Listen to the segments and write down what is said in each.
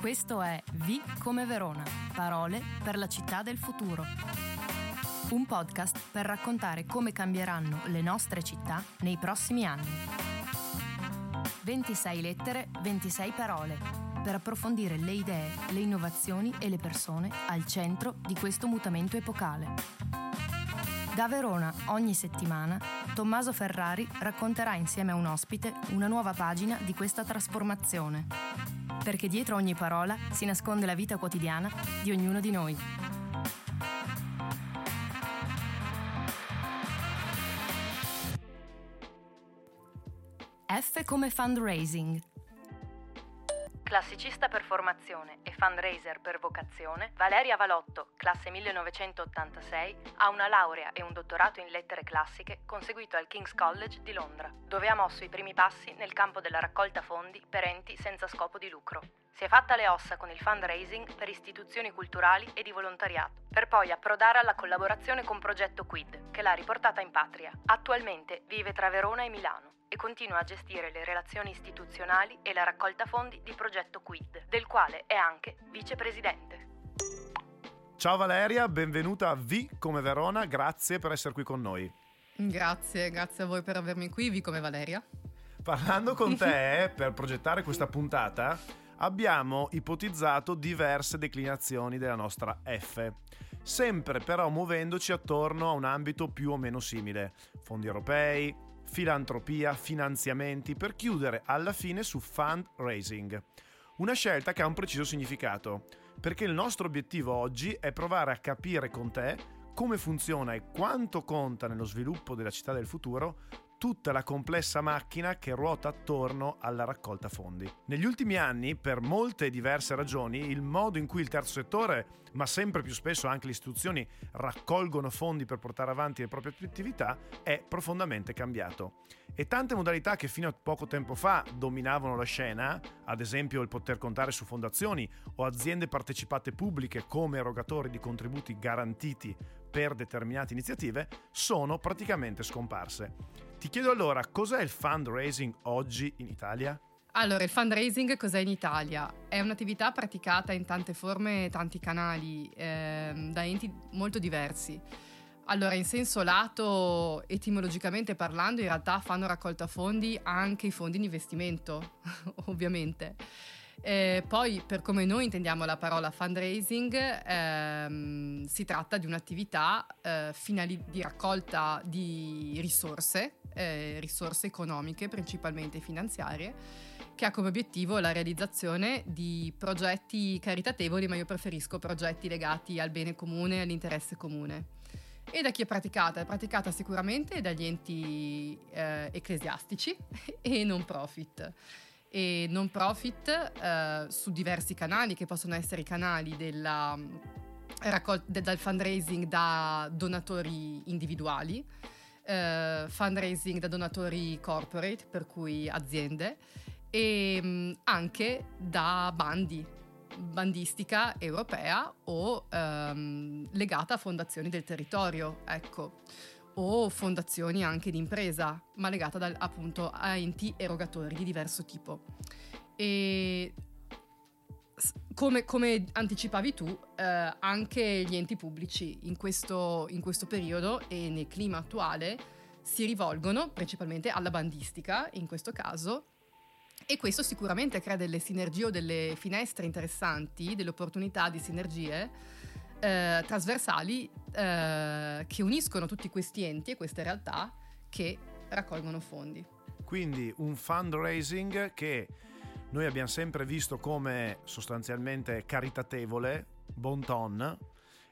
Questo è V come Verona, parole per la città del futuro. Un podcast per raccontare come cambieranno le nostre città nei prossimi anni. 26 lettere, 26 parole, per approfondire le idee, le innovazioni e le persone al centro di questo mutamento epocale. Da Verona, ogni settimana, Tommaso Ferrari racconterà insieme a un ospite una nuova pagina di questa trasformazione perché dietro ogni parola si nasconde la vita quotidiana di ognuno di noi. F come fundraising Classicista per formazione e fundraiser per vocazione, Valeria Valotto, classe 1986, ha una laurea e un dottorato in lettere classiche conseguito al King's College di Londra, dove ha mosso i primi passi nel campo della raccolta fondi per enti senza scopo di lucro. Si è fatta le ossa con il fundraising per istituzioni culturali e di volontariato, per poi approdare alla collaborazione con Progetto Quid, che l'ha riportata in patria. Attualmente vive tra Verona e Milano e continua a gestire le relazioni istituzionali e la raccolta fondi di Progetto Quid, del quale è anche vicepresidente. Ciao Valeria, benvenuta a V come Verona, grazie per essere qui con noi. Grazie, grazie a voi per avermi qui, V come Valeria. Parlando con te per progettare questa puntata, abbiamo ipotizzato diverse declinazioni della nostra F, sempre però muovendoci attorno a un ambito più o meno simile, fondi europei, filantropia, finanziamenti, per chiudere alla fine su fundraising. Una scelta che ha un preciso significato, perché il nostro obiettivo oggi è provare a capire con te come funziona e quanto conta nello sviluppo della città del futuro tutta la complessa macchina che ruota attorno alla raccolta fondi. Negli ultimi anni, per molte diverse ragioni, il modo in cui il terzo settore, ma sempre più spesso anche le istituzioni, raccolgono fondi per portare avanti le proprie attività è profondamente cambiato. E tante modalità che fino a poco tempo fa dominavano la scena, ad esempio il poter contare su fondazioni o aziende partecipate pubbliche come erogatori di contributi garantiti per determinate iniziative, sono praticamente scomparse. Ti chiedo allora, cos'è il fundraising oggi in Italia? Allora, il fundraising cos'è in Italia? È un'attività praticata in tante forme e tanti canali, ehm, da enti molto diversi. Allora, in senso lato, etimologicamente parlando, in realtà fanno raccolta fondi anche i fondi di investimento, ovviamente. Eh, poi, per come noi intendiamo la parola fundraising, ehm, si tratta di un'attività eh, finali- di raccolta di risorse eh, risorse economiche, principalmente finanziarie, che ha come obiettivo la realizzazione di progetti caritatevoli, ma io preferisco progetti legati al bene comune, all'interesse comune. E da chi è praticata? È praticata sicuramente dagli enti eh, ecclesiastici e non profit. E non profit eh, su diversi canali, che possono essere i canali della, raccol- del fundraising da donatori individuali, eh, fundraising da donatori corporate, per cui aziende, e mh, mm, anche da bandi, bandistica europea o ehm, legata a fondazioni del territorio, ecco, o fondazioni anche di impresa, ma legata dal, appunto a enti erogatori di diverso tipo. E come, come, anticipavi tu, eh, anche gli enti pubblici in questo, in questo periodo e nel clima attuale si rivolgono principalmente alla bandistica, in questo caso, e questo sicuramente crea delle sinergie o delle finestre interessanti, delle opportunità di sinergie eh, trasversali eh, che uniscono tutti questi enti e queste realtà che raccolgono fondi. Quindi un fundraising che noi abbiamo sempre visto come sostanzialmente caritatevole, bon ton,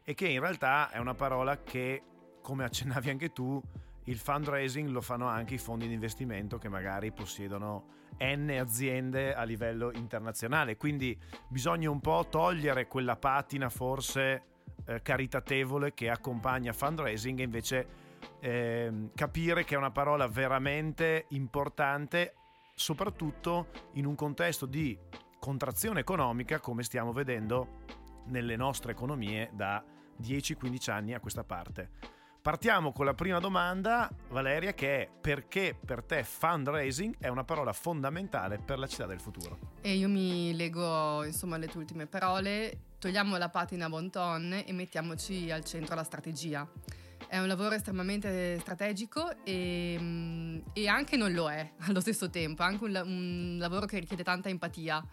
e che in realtà è una parola che, come accennavi anche tu, il fundraising lo fanno anche i fondi di investimento che magari possiedono N aziende a livello internazionale. Quindi bisogna un po' togliere quella patina forse eh, caritatevole che accompagna fundraising e invece eh, capire che è una parola veramente importante soprattutto in un contesto di contrazione economica come stiamo vedendo nelle nostre economie da 10-15 anni a questa parte. Partiamo con la prima domanda, Valeria, che è perché per te fundraising è una parola fondamentale per la città del futuro? E io mi leggo insomma le tue ultime parole, togliamo la patina bon ton e mettiamoci al centro la strategia. È un lavoro estremamente strategico e, mm, e anche non lo è allo stesso tempo, è anche un, un lavoro che richiede tanta empatia.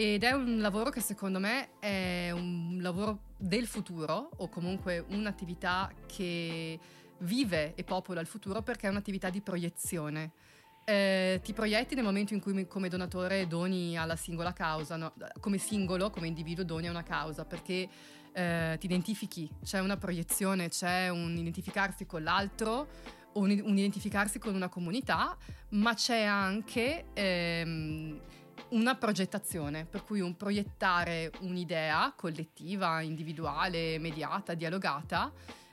Ed è un lavoro che secondo me è un lavoro del futuro o comunque un'attività che vive e popola il futuro perché è un'attività di proiezione. Eh, ti proietti nel momento in cui come donatore doni alla singola causa, no? come singolo, come individuo doni a una causa, perché eh, ti identifichi, c'è una proiezione, c'è un identificarsi con l'altro, un, identificarsi con una comunità, ma c'è anche... Ehm, una progettazione, per cui un proiettare un'idea collettiva, individuale, mediata, dialogata,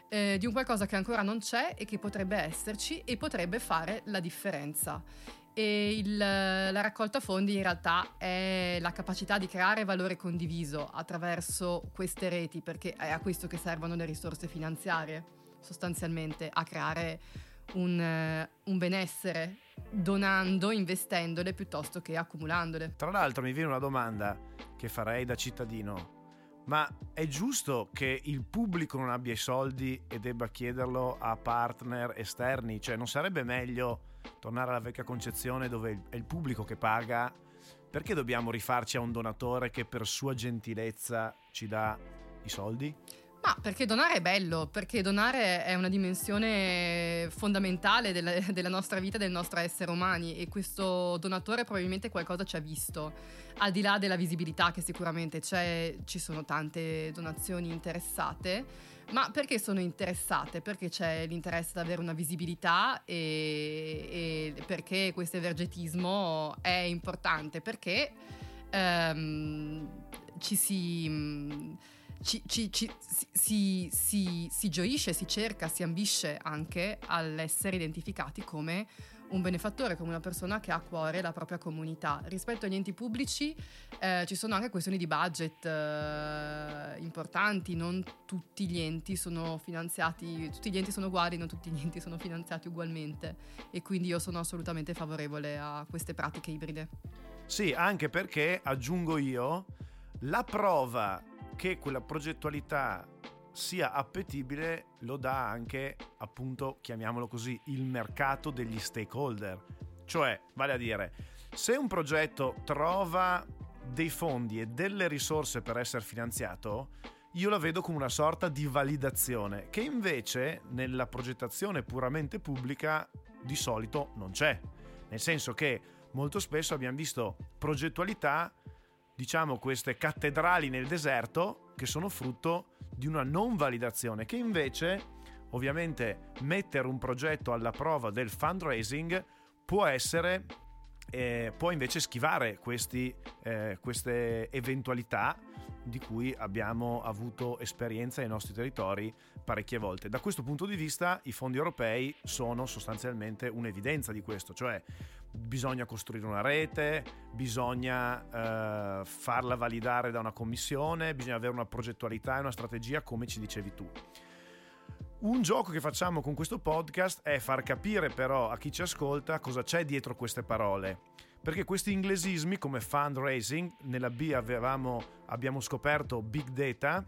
eh, di un qualcosa che ancora non c'è e che potrebbe esserci e potrebbe fare la differenza. E il, la raccolta fondi in realtà è la capacità di creare valore condiviso attraverso queste reti, perché è a questo che servono le risorse finanziarie, sostanzialmente, a creare un, eh, un benessere donando, investendole piuttosto che accumulandole. Tra l'altro mi viene una domanda che farei da cittadino. Ma è giusto che il pubblico non abbia i soldi e debba chiederlo a partner esterni? Cioè non sarebbe meglio tornare alla vecchia concezione dove è il pubblico che paga? Perché dobbiamo rifarci a un donatore che per sua gentilezza ci dà i soldi? Ma perché donare è bello, perché donare è una dimensione fondamentale della, della, nostra vita, del nostro essere umani e questo donatore probabilmente qualcosa ci ha visto, al di là della visibilità che sicuramente c'è, ci sono tante donazioni interessate, ma perché sono interessate? Perché c'è l'interesse ad avere una visibilità e, e perché questo evergetismo è importante, perché ehm, ci si ci, ci, ci, si, si, si, gioisce, si cerca, si ambisce anche all'essere identificati come un benefattore, come una persona che ha a cuore la propria comunità. Rispetto agli enti pubblici eh, ci sono anche questioni di budget eh, importanti, non tutti gli enti sono finanziati, tutti gli enti sono uguali, non tutti gli enti sono finanziati ugualmente e quindi io sono assolutamente favorevole a queste pratiche ibride. Sì, anche perché, aggiungo io, la prova che quella progettualità sia appetibile lo dà anche, appunto, chiamiamolo così, il mercato degli stakeholder. Cioè, vale a dire, se un progetto trova dei fondi e delle risorse per essere finanziato, io la vedo come una sorta di validazione, che invece nella progettazione puramente pubblica di solito non c'è. Nel senso che molto spesso abbiamo visto progettualità diciamo, queste cattedrali nel deserto che sono frutto di una non validazione, che invece, ovviamente, mettere un progetto alla prova del fundraising può essere, eh, può invece schivare questi, eh, queste eventualità di cui abbiamo avuto esperienza nei nostri territori parecchie volte. Da questo punto di vista i fondi europei sono sostanzialmente un'evidenza di questo, cioè bisogna costruire una rete, bisogna eh, farla validare da una commissione, bisogna avere una progettualità e una strategia come ci dicevi tu. Un gioco che facciamo con questo podcast è far capire però a chi ci ascolta cosa c'è dietro queste parole. Perché questi inglesismi come fundraising, nella B avevamo, abbiamo scoperto big data,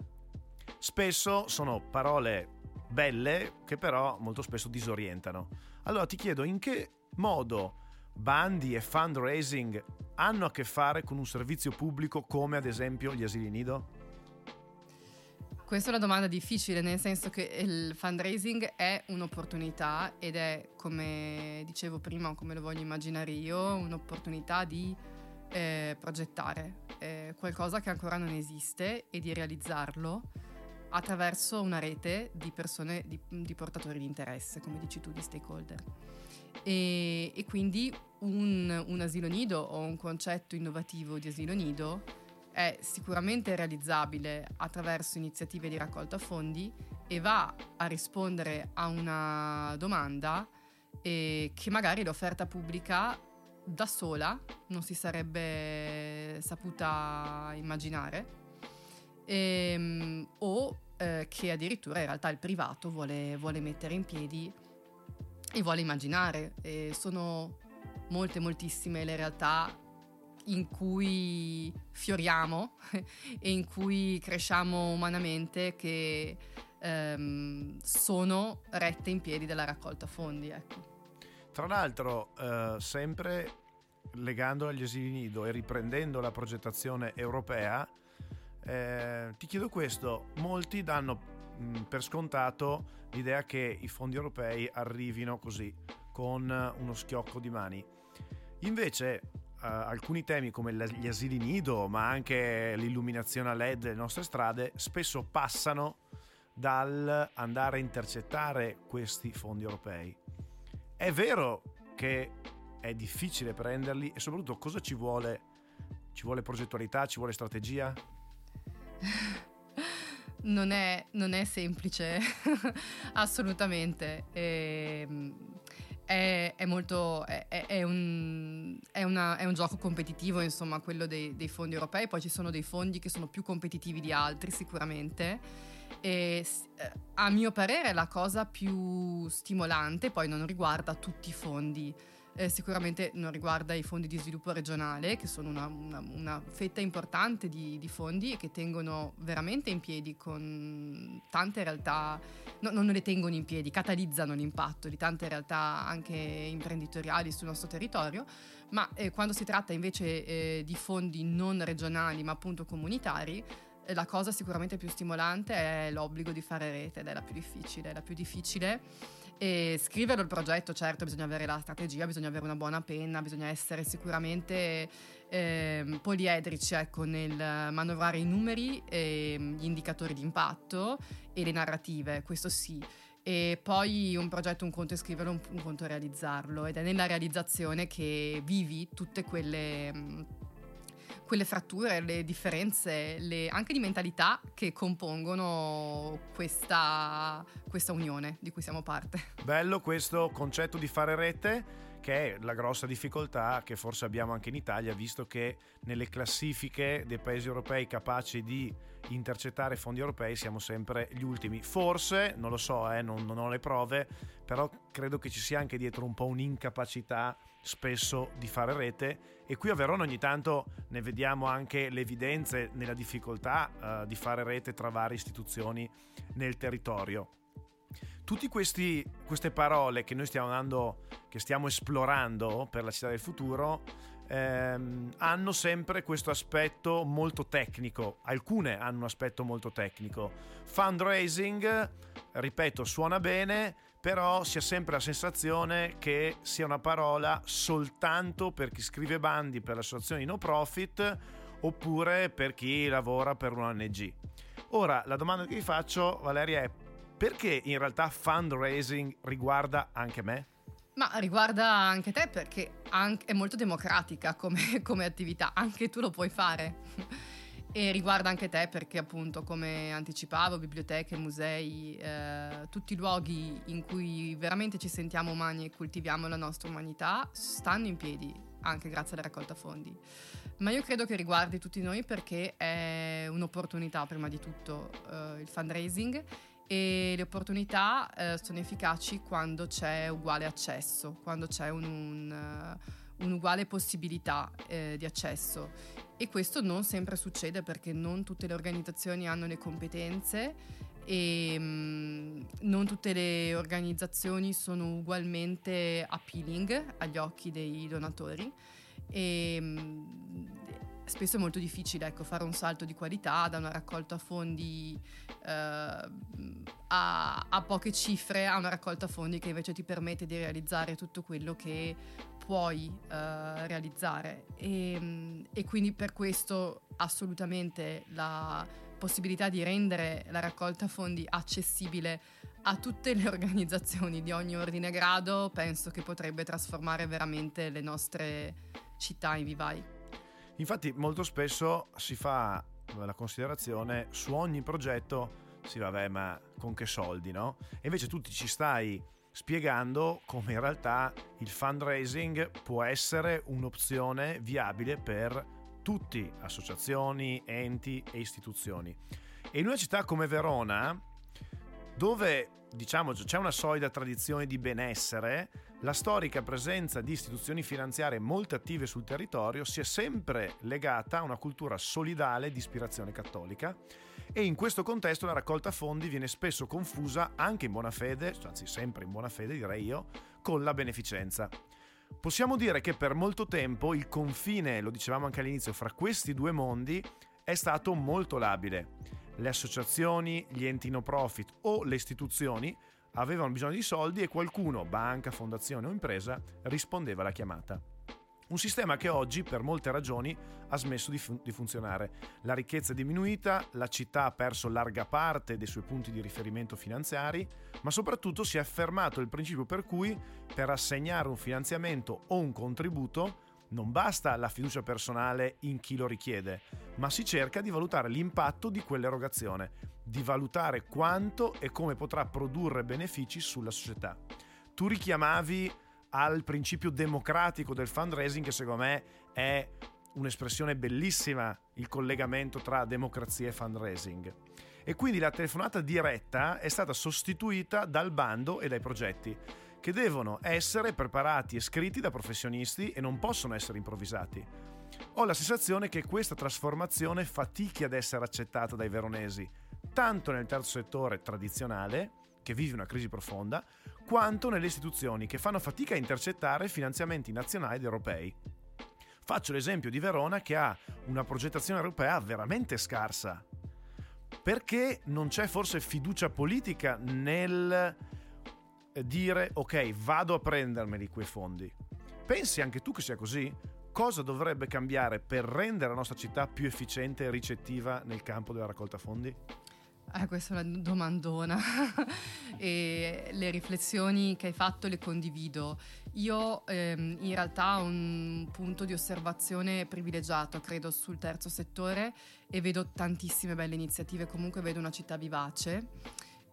spesso sono parole belle che però molto spesso disorientano. Allora ti chiedo in che modo bandi e fundraising hanno a che fare con un servizio pubblico come ad esempio gli asili nido? Questa è una domanda difficile, nel senso che il fundraising è un'opportunità ed è, come dicevo prima, come lo voglio immaginare io, un'opportunità di eh, progettare eh, qualcosa che ancora non esiste e di realizzarlo attraverso una rete di persone, di, di portatori di interesse, come dici tu, di stakeholder. E, e quindi un, un asilo nido o un concetto innovativo di asilo nido è sicuramente realizzabile attraverso iniziative di raccolta fondi e va a rispondere a una domanda eh, che magari l'offerta pubblica da sola non si sarebbe saputa immaginare ehm, o eh, che addirittura in realtà il privato vuole, vuole mettere in piedi e vuole immaginare. E sono molte, moltissime le realtà in cui fioriamo e in cui cresciamo umanamente che ehm, sono rette in piedi dalla raccolta fondi. Ecco. Tra l'altro, eh, sempre legando agli asili nido e riprendendo la progettazione europea, eh, ti chiedo questo, molti danno mh, per scontato l'idea che i fondi europei arrivino così, con uno schiocco di mani. Invece Uh, alcuni temi come gli asili nido, ma anche l'illuminazione a LED delle nostre strade, spesso passano dal andare a intercettare questi fondi europei. È vero che è difficile prenderli e soprattutto cosa ci vuole? Ci vuole progettualità, ci vuole strategia? Non è, non è semplice, assolutamente. E, ehm, è, è, molto, è, è, un, una, è, un, gioco competitivo, insomma, quello dei, dei, fondi europei. Poi ci sono dei fondi che sono più competitivi di altri, sicuramente. E eh, a mio parere la cosa più stimolante, poi non riguarda tutti i fondi, eh, sicuramente non riguarda i fondi di sviluppo regionale, che sono una, una, una fetta importante di, di, fondi e che tengono veramente in piedi con tante realtà, no, non le tengono in piedi, catalizzano l'impatto di tante realtà anche imprenditoriali sul nostro territorio, ma eh, quando si tratta invece eh, di fondi non regionali ma appunto comunitari, la cosa sicuramente più stimolante è l'obbligo di fare rete ed è la più difficile, la più difficile e scrivere il progetto, certo, bisogna avere la strategia, bisogna avere una buona penna, bisogna essere sicuramente eh, poliedrici ecco, nel manovrare i numeri, eh, gli indicatori di impatto e le narrative, questo sì. E poi un progetto, un conto è scriverlo, un conto è realizzarlo ed è nella realizzazione che vivi tutte quelle quelle fratture, le differenze, le, anche di mentalità che compongono questa, questa unione di cui siamo parte. Bello questo concetto di fare rete che è la grossa difficoltà che forse abbiamo anche in Italia, visto che nelle classifiche dei paesi europei capaci di intercettare fondi europei siamo sempre gli ultimi. Forse, non lo so, eh, non, non ho le prove, però credo che ci sia anche dietro un po' un'incapacità spesso di fare rete e qui a Verona ogni tanto ne vediamo anche le evidenze nella difficoltà uh, di fare rete tra varie istituzioni nel territorio. Tutte queste parole che noi stiamo dando, che stiamo esplorando per la città del futuro, ehm, hanno sempre questo aspetto molto tecnico. Alcune hanno un aspetto molto tecnico. Fundraising, ripeto, suona bene, però si ha sempre la sensazione che sia una parola soltanto per chi scrive bandi per le associazioni no profit oppure per chi lavora per un ONG. Ora, la domanda che vi faccio, Valeria, è perché in realtà fundraising riguarda anche me? Ma riguarda anche te perché è molto democratica come, come attività, anche tu lo puoi fare. E riguarda anche te perché appunto, come anticipavo, biblioteche, musei, eh, tutti i luoghi in cui veramente ci sentiamo umani e coltiviamo la nostra umanità stanno in piedi anche grazie alla raccolta fondi. Ma io credo che riguardi tutti noi perché è un'opportunità prima di tutto eh, il fundraising e le opportunità eh, sono efficaci quando c'è uguale accesso, quando c'è un, un, un'uguale possibilità eh, di accesso. E questo non sempre succede perché non tutte le organizzazioni hanno le competenze e mh, mm, non tutte le organizzazioni sono ugualmente appealing agli occhi dei donatori. E mh, mm, spesso è molto difficile ecco, fare un salto di qualità da una raccolta fondi eh, a, a, poche cifre a una raccolta fondi che invece ti permette di realizzare tutto quello che puoi eh, realizzare e, e quindi per questo assolutamente la possibilità di rendere la raccolta fondi accessibile a tutte le organizzazioni di ogni ordine e grado penso che potrebbe trasformare veramente le nostre città in vivai. Infatti molto spesso si fa la considerazione su ogni progetto, sì vabbè ma con che soldi no? E invece tu ci stai spiegando come in realtà il fundraising può essere un'opzione viabile per tutti, associazioni, enti e istituzioni. E in una città come Verona, dove diciamo c'è una solida tradizione di benessere, la storica presenza di istituzioni finanziarie molto attive sul territorio si è sempre legata a una cultura solidale di ispirazione cattolica e in questo contesto la raccolta fondi viene spesso confusa anche in buona fede, anzi sempre in buona fede direi io, con la beneficenza. Possiamo dire che per molto tempo il confine, lo dicevamo anche all'inizio, fra questi due mondi è stato molto labile. Le associazioni, gli enti no profit o le istituzioni avevano bisogno di soldi e qualcuno, banca, fondazione o impresa, rispondeva alla chiamata. Un sistema che oggi, per molte ragioni, ha smesso di, fun- di, funzionare. La ricchezza è diminuita, la città ha perso larga parte dei suoi punti di riferimento finanziari, ma soprattutto si è affermato il principio per cui per assegnare un finanziamento o un contributo non basta la fiducia personale in chi lo richiede, ma si cerca di valutare l'impatto di quell'erogazione, di valutare quanto e come potrà produrre benefici sulla società. Tu richiamavi al principio democratico del fundraising che secondo me è un'espressione bellissima, il collegamento tra democrazia e fundraising. E quindi la telefonata diretta è stata sostituita dal bando e dai progetti, che devono essere preparati e scritti da professionisti e non possono essere improvvisati. Ho la sensazione che questa trasformazione fatichi ad essere accettata dai veronesi, tanto nel terzo settore tradizionale, che vive una crisi profonda, quanto nelle istituzioni che fanno fatica a intercettare finanziamenti nazionali ed europei. Faccio l'esempio di Verona che ha una progettazione europea veramente scarsa. Perché non c'è forse fiducia politica nel dire ok, vado a prendermeli quei fondi? Pensi anche tu che sia così? Cosa dovrebbe cambiare per rendere la nostra città più efficiente e ricettiva nel campo della raccolta fondi? Eh, questa è una domandona e le riflessioni che hai fatto le condivido. Io ehm, in realtà ho un punto di osservazione privilegiato, credo, sul terzo settore e vedo tantissime belle iniziative, comunque vedo una città vivace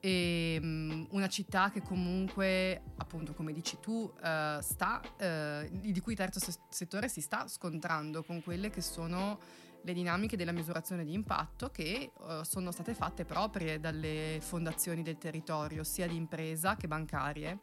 e um, una città che comunque, appunto come dici tu, uh, sta, uh, di cui il terzo settore si sta scontrando con quelle che sono le dinamiche della misurazione di impatto che uh, sono state fatte proprie dalle fondazioni del territorio, sia di impresa che bancarie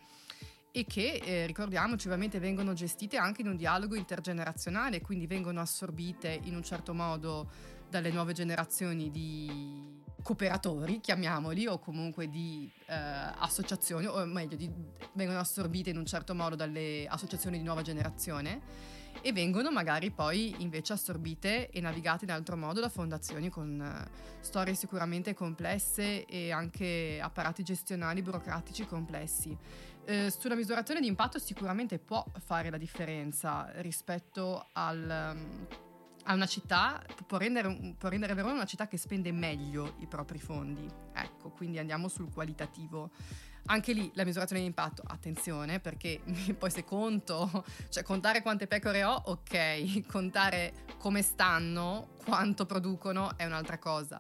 e che, eh, ricordiamoci, ovviamente vengono gestite anche in un dialogo intergenerazionale, quindi vengono assorbite in un certo modo dalle nuove generazioni di cooperatori, chiamiamoli, o comunque di eh, associazioni, o meglio, di, vengono assorbite in un certo modo dalle associazioni di nuova generazione e vengono magari poi invece assorbite e navigate in altro modo da fondazioni con uh, storie sicuramente complesse e anche apparati gestionali burocratici complessi. Uh, sulla misurazione di impatto sicuramente può fare la differenza rispetto al... Um, a una città, può rendere, può rendere Verona una città che spende meglio i propri fondi. Ecco, quindi andiamo sul qualitativo. Anche lì la misurazione di impatto, attenzione, perché poi se conto, cioè contare quante pecore ho, ok, contare come stanno, quanto producono è un'altra cosa.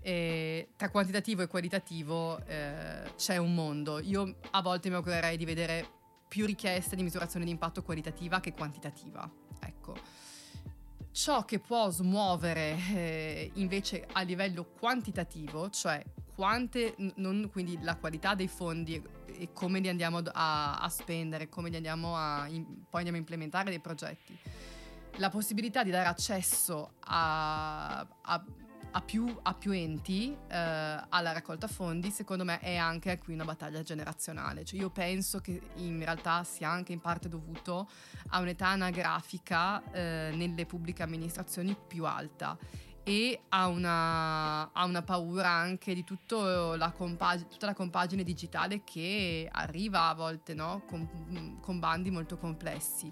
E tra quantitativo e qualitativo eh, c'è un mondo. Io a volte mi augurerei di vedere più richieste di misurazione di impatto qualitativa che quantitativa. Ecco. Ciò che può smuovere eh, invece a livello quantitativo, cioè quante, non quindi la qualità dei fondi e come li andiamo a, a spendere, come li andiamo a, in, poi andiamo a implementare dei progetti. La possibilità di dare accesso a, a a più, a più enti eh, alla raccolta fondi, secondo me è anche qui una battaglia generazionale. Cioè io penso che in realtà sia anche in parte dovuto a un'età anagrafica eh, nelle pubbliche amministrazioni più alta e a una, a una paura anche di la compag- tutta la compagine digitale che arriva a volte no? con, con bandi molto complessi.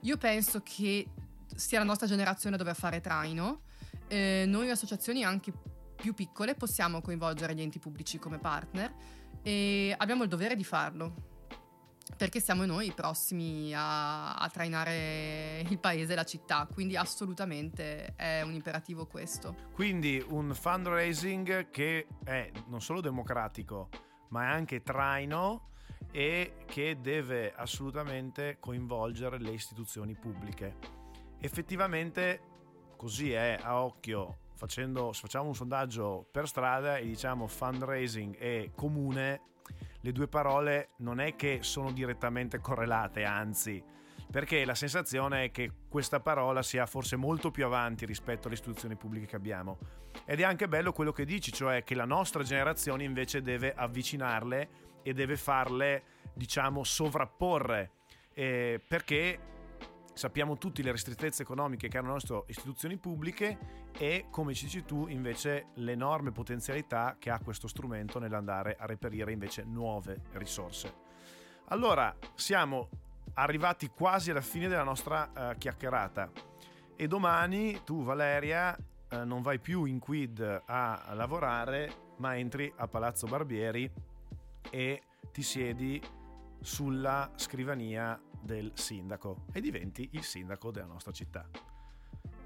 Io penso che sia la nostra generazione a dover fare traino eh, noi associazioni anche più piccole possiamo coinvolgere gli enti pubblici come partner e abbiamo il dovere di farlo perché siamo noi i prossimi a, a, trainare il paese la città, quindi assolutamente è un imperativo questo. Quindi un fundraising che è non solo democratico, ma è anche traino e che deve assolutamente coinvolgere le istituzioni pubbliche. Effettivamente così è a occhio facendo, facciamo un sondaggio per strada e diciamo fundraising e comune, le due parole non è che sono direttamente correlate, anzi, perché la sensazione è che questa parola sia forse molto più avanti rispetto alle istituzioni pubbliche che abbiamo. Ed è anche bello quello che dici, cioè che la nostra generazione invece deve avvicinarle e deve farle, diciamo, sovrapporre, eh, perché sappiamo tutti le ristrettezze economiche che hanno le nostre istituzioni pubbliche e, come ci dici tu, invece l'enorme potenzialità che ha questo strumento nell'andare a reperire invece nuove risorse. Allora, siamo arrivati quasi alla fine della nostra uh, chiacchierata e domani tu, Valeria, uh, non vai più in quid a lavorare, ma entri a Palazzo Barbieri e ti siedi sulla scrivania del sindaco e diventi il sindaco della nostra città.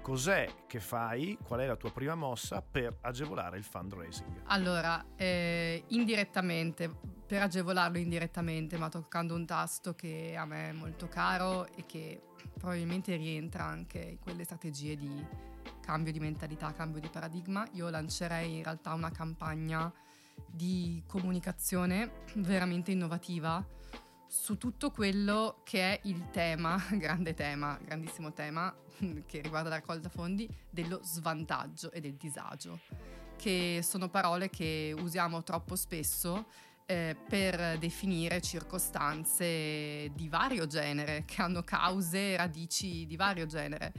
Cos'è che fai? Qual è la tua prima mossa per agevolare il fundraising? Allora, eh, indirettamente, per agevolarlo indirettamente, ma toccando un tasto che a me è molto caro e che probabilmente rientra anche in quelle strategie di cambio di mentalità, cambio di paradigma, io lancerei in realtà una campagna di comunicazione veramente innovativa su tutto quello che è il tema, grande tema, grandissimo tema, che riguarda la raccolta fondi, dello svantaggio e del disagio, che sono parole che usiamo troppo spesso eh, per definire circostanze di vario genere, che hanno cause e radici di vario genere.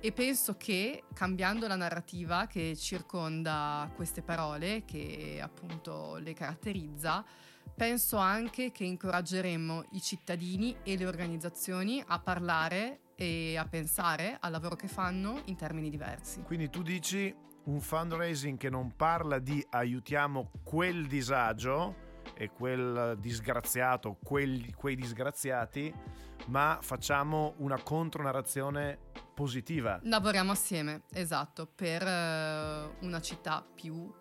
E penso che cambiando la narrativa che circonda queste parole, che appunto le caratterizza, penso anche che incoraggeremmo i cittadini e le organizzazioni a parlare e a pensare al lavoro che fanno in termini diversi. Quindi tu dici un fundraising che non parla di aiutiamo quel disagio e quel disgraziato, quelli, quei disgraziati, ma facciamo una contronarrazione positiva. Lavoriamo assieme, esatto, per uh, una città più, uh,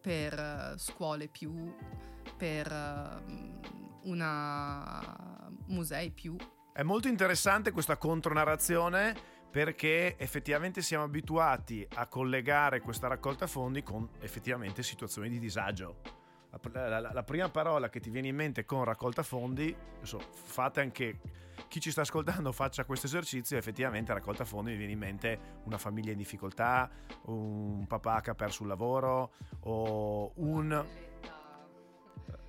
per scuole più per uh, una musei più. È molto interessante questa contronarrazione perché effettivamente siamo abituati a collegare questa raccolta fondi con effettivamente situazioni di disagio. La, la, la, prima parola che ti viene in mente con raccolta fondi, adesso fate anche chi ci sta ascoltando faccia questo esercizio, effettivamente raccolta fondi mi viene in mente una famiglia in difficoltà, un papà che ha perso il lavoro o un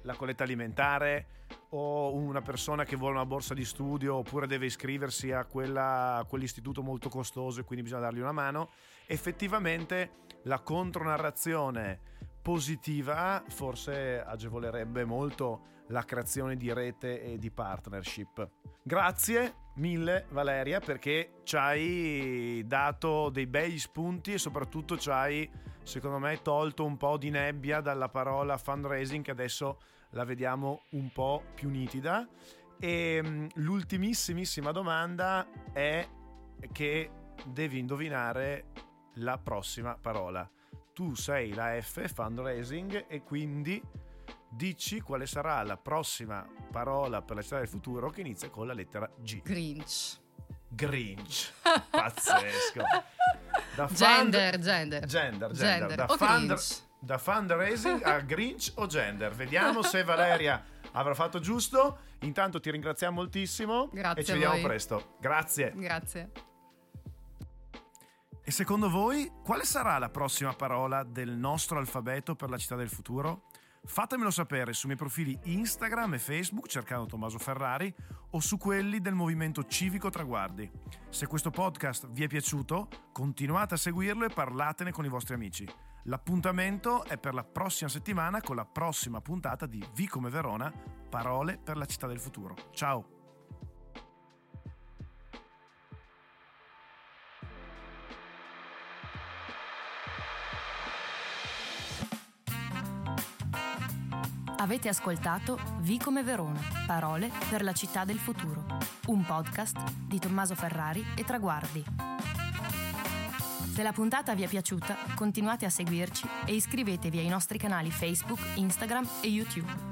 la colletta alimentare o una persona che vuole una borsa di studio oppure deve iscriversi a, quella, a quell'istituto molto costoso e quindi bisogna dargli una mano, effettivamente la contronarrazione positiva forse agevolerebbe molto la creazione di rete e di partnership. Grazie mille Valeria perché ci hai dato dei bei spunti e soprattutto ci hai secondo me tolto un po' di nebbia dalla parola fundraising che adesso la vediamo un po' più nitida. E mm, l'ultimissimissima domanda è che devi indovinare la prossima parola. Tu sei la F, fundraising, e quindi dici quale sarà la prossima parola per la città del futuro che inizia con la lettera G. Grinch. Grinch. Pazzesco. Da gender, fund... gender. Gender, gender. gender. Da, fund... da fundraising a Grinch o gender. Vediamo se Valeria avrà fatto giusto. Intanto ti ringraziamo moltissimo Grazie e ci vediamo presto. Grazie. Grazie. E secondo voi quale sarà la prossima parola del nostro alfabeto per la città del futuro? Fatemelo sapere sui miei profili Instagram e Facebook cercando Tommaso Ferrari o su quelli del Movimento Civico Traguardi. Se questo podcast vi è piaciuto, continuate a seguirlo e parlatene con i vostri amici. L'appuntamento è per la prossima settimana con la prossima puntata di Vi come Verona, parole per la città del futuro. Ciao! Avete ascoltato Vi come Verona, parole per la città del futuro, un podcast di Tommaso Ferrari e Traguardi. Se la puntata vi è piaciuta, continuate a seguirci e iscrivetevi ai nostri canali Facebook, Instagram e YouTube.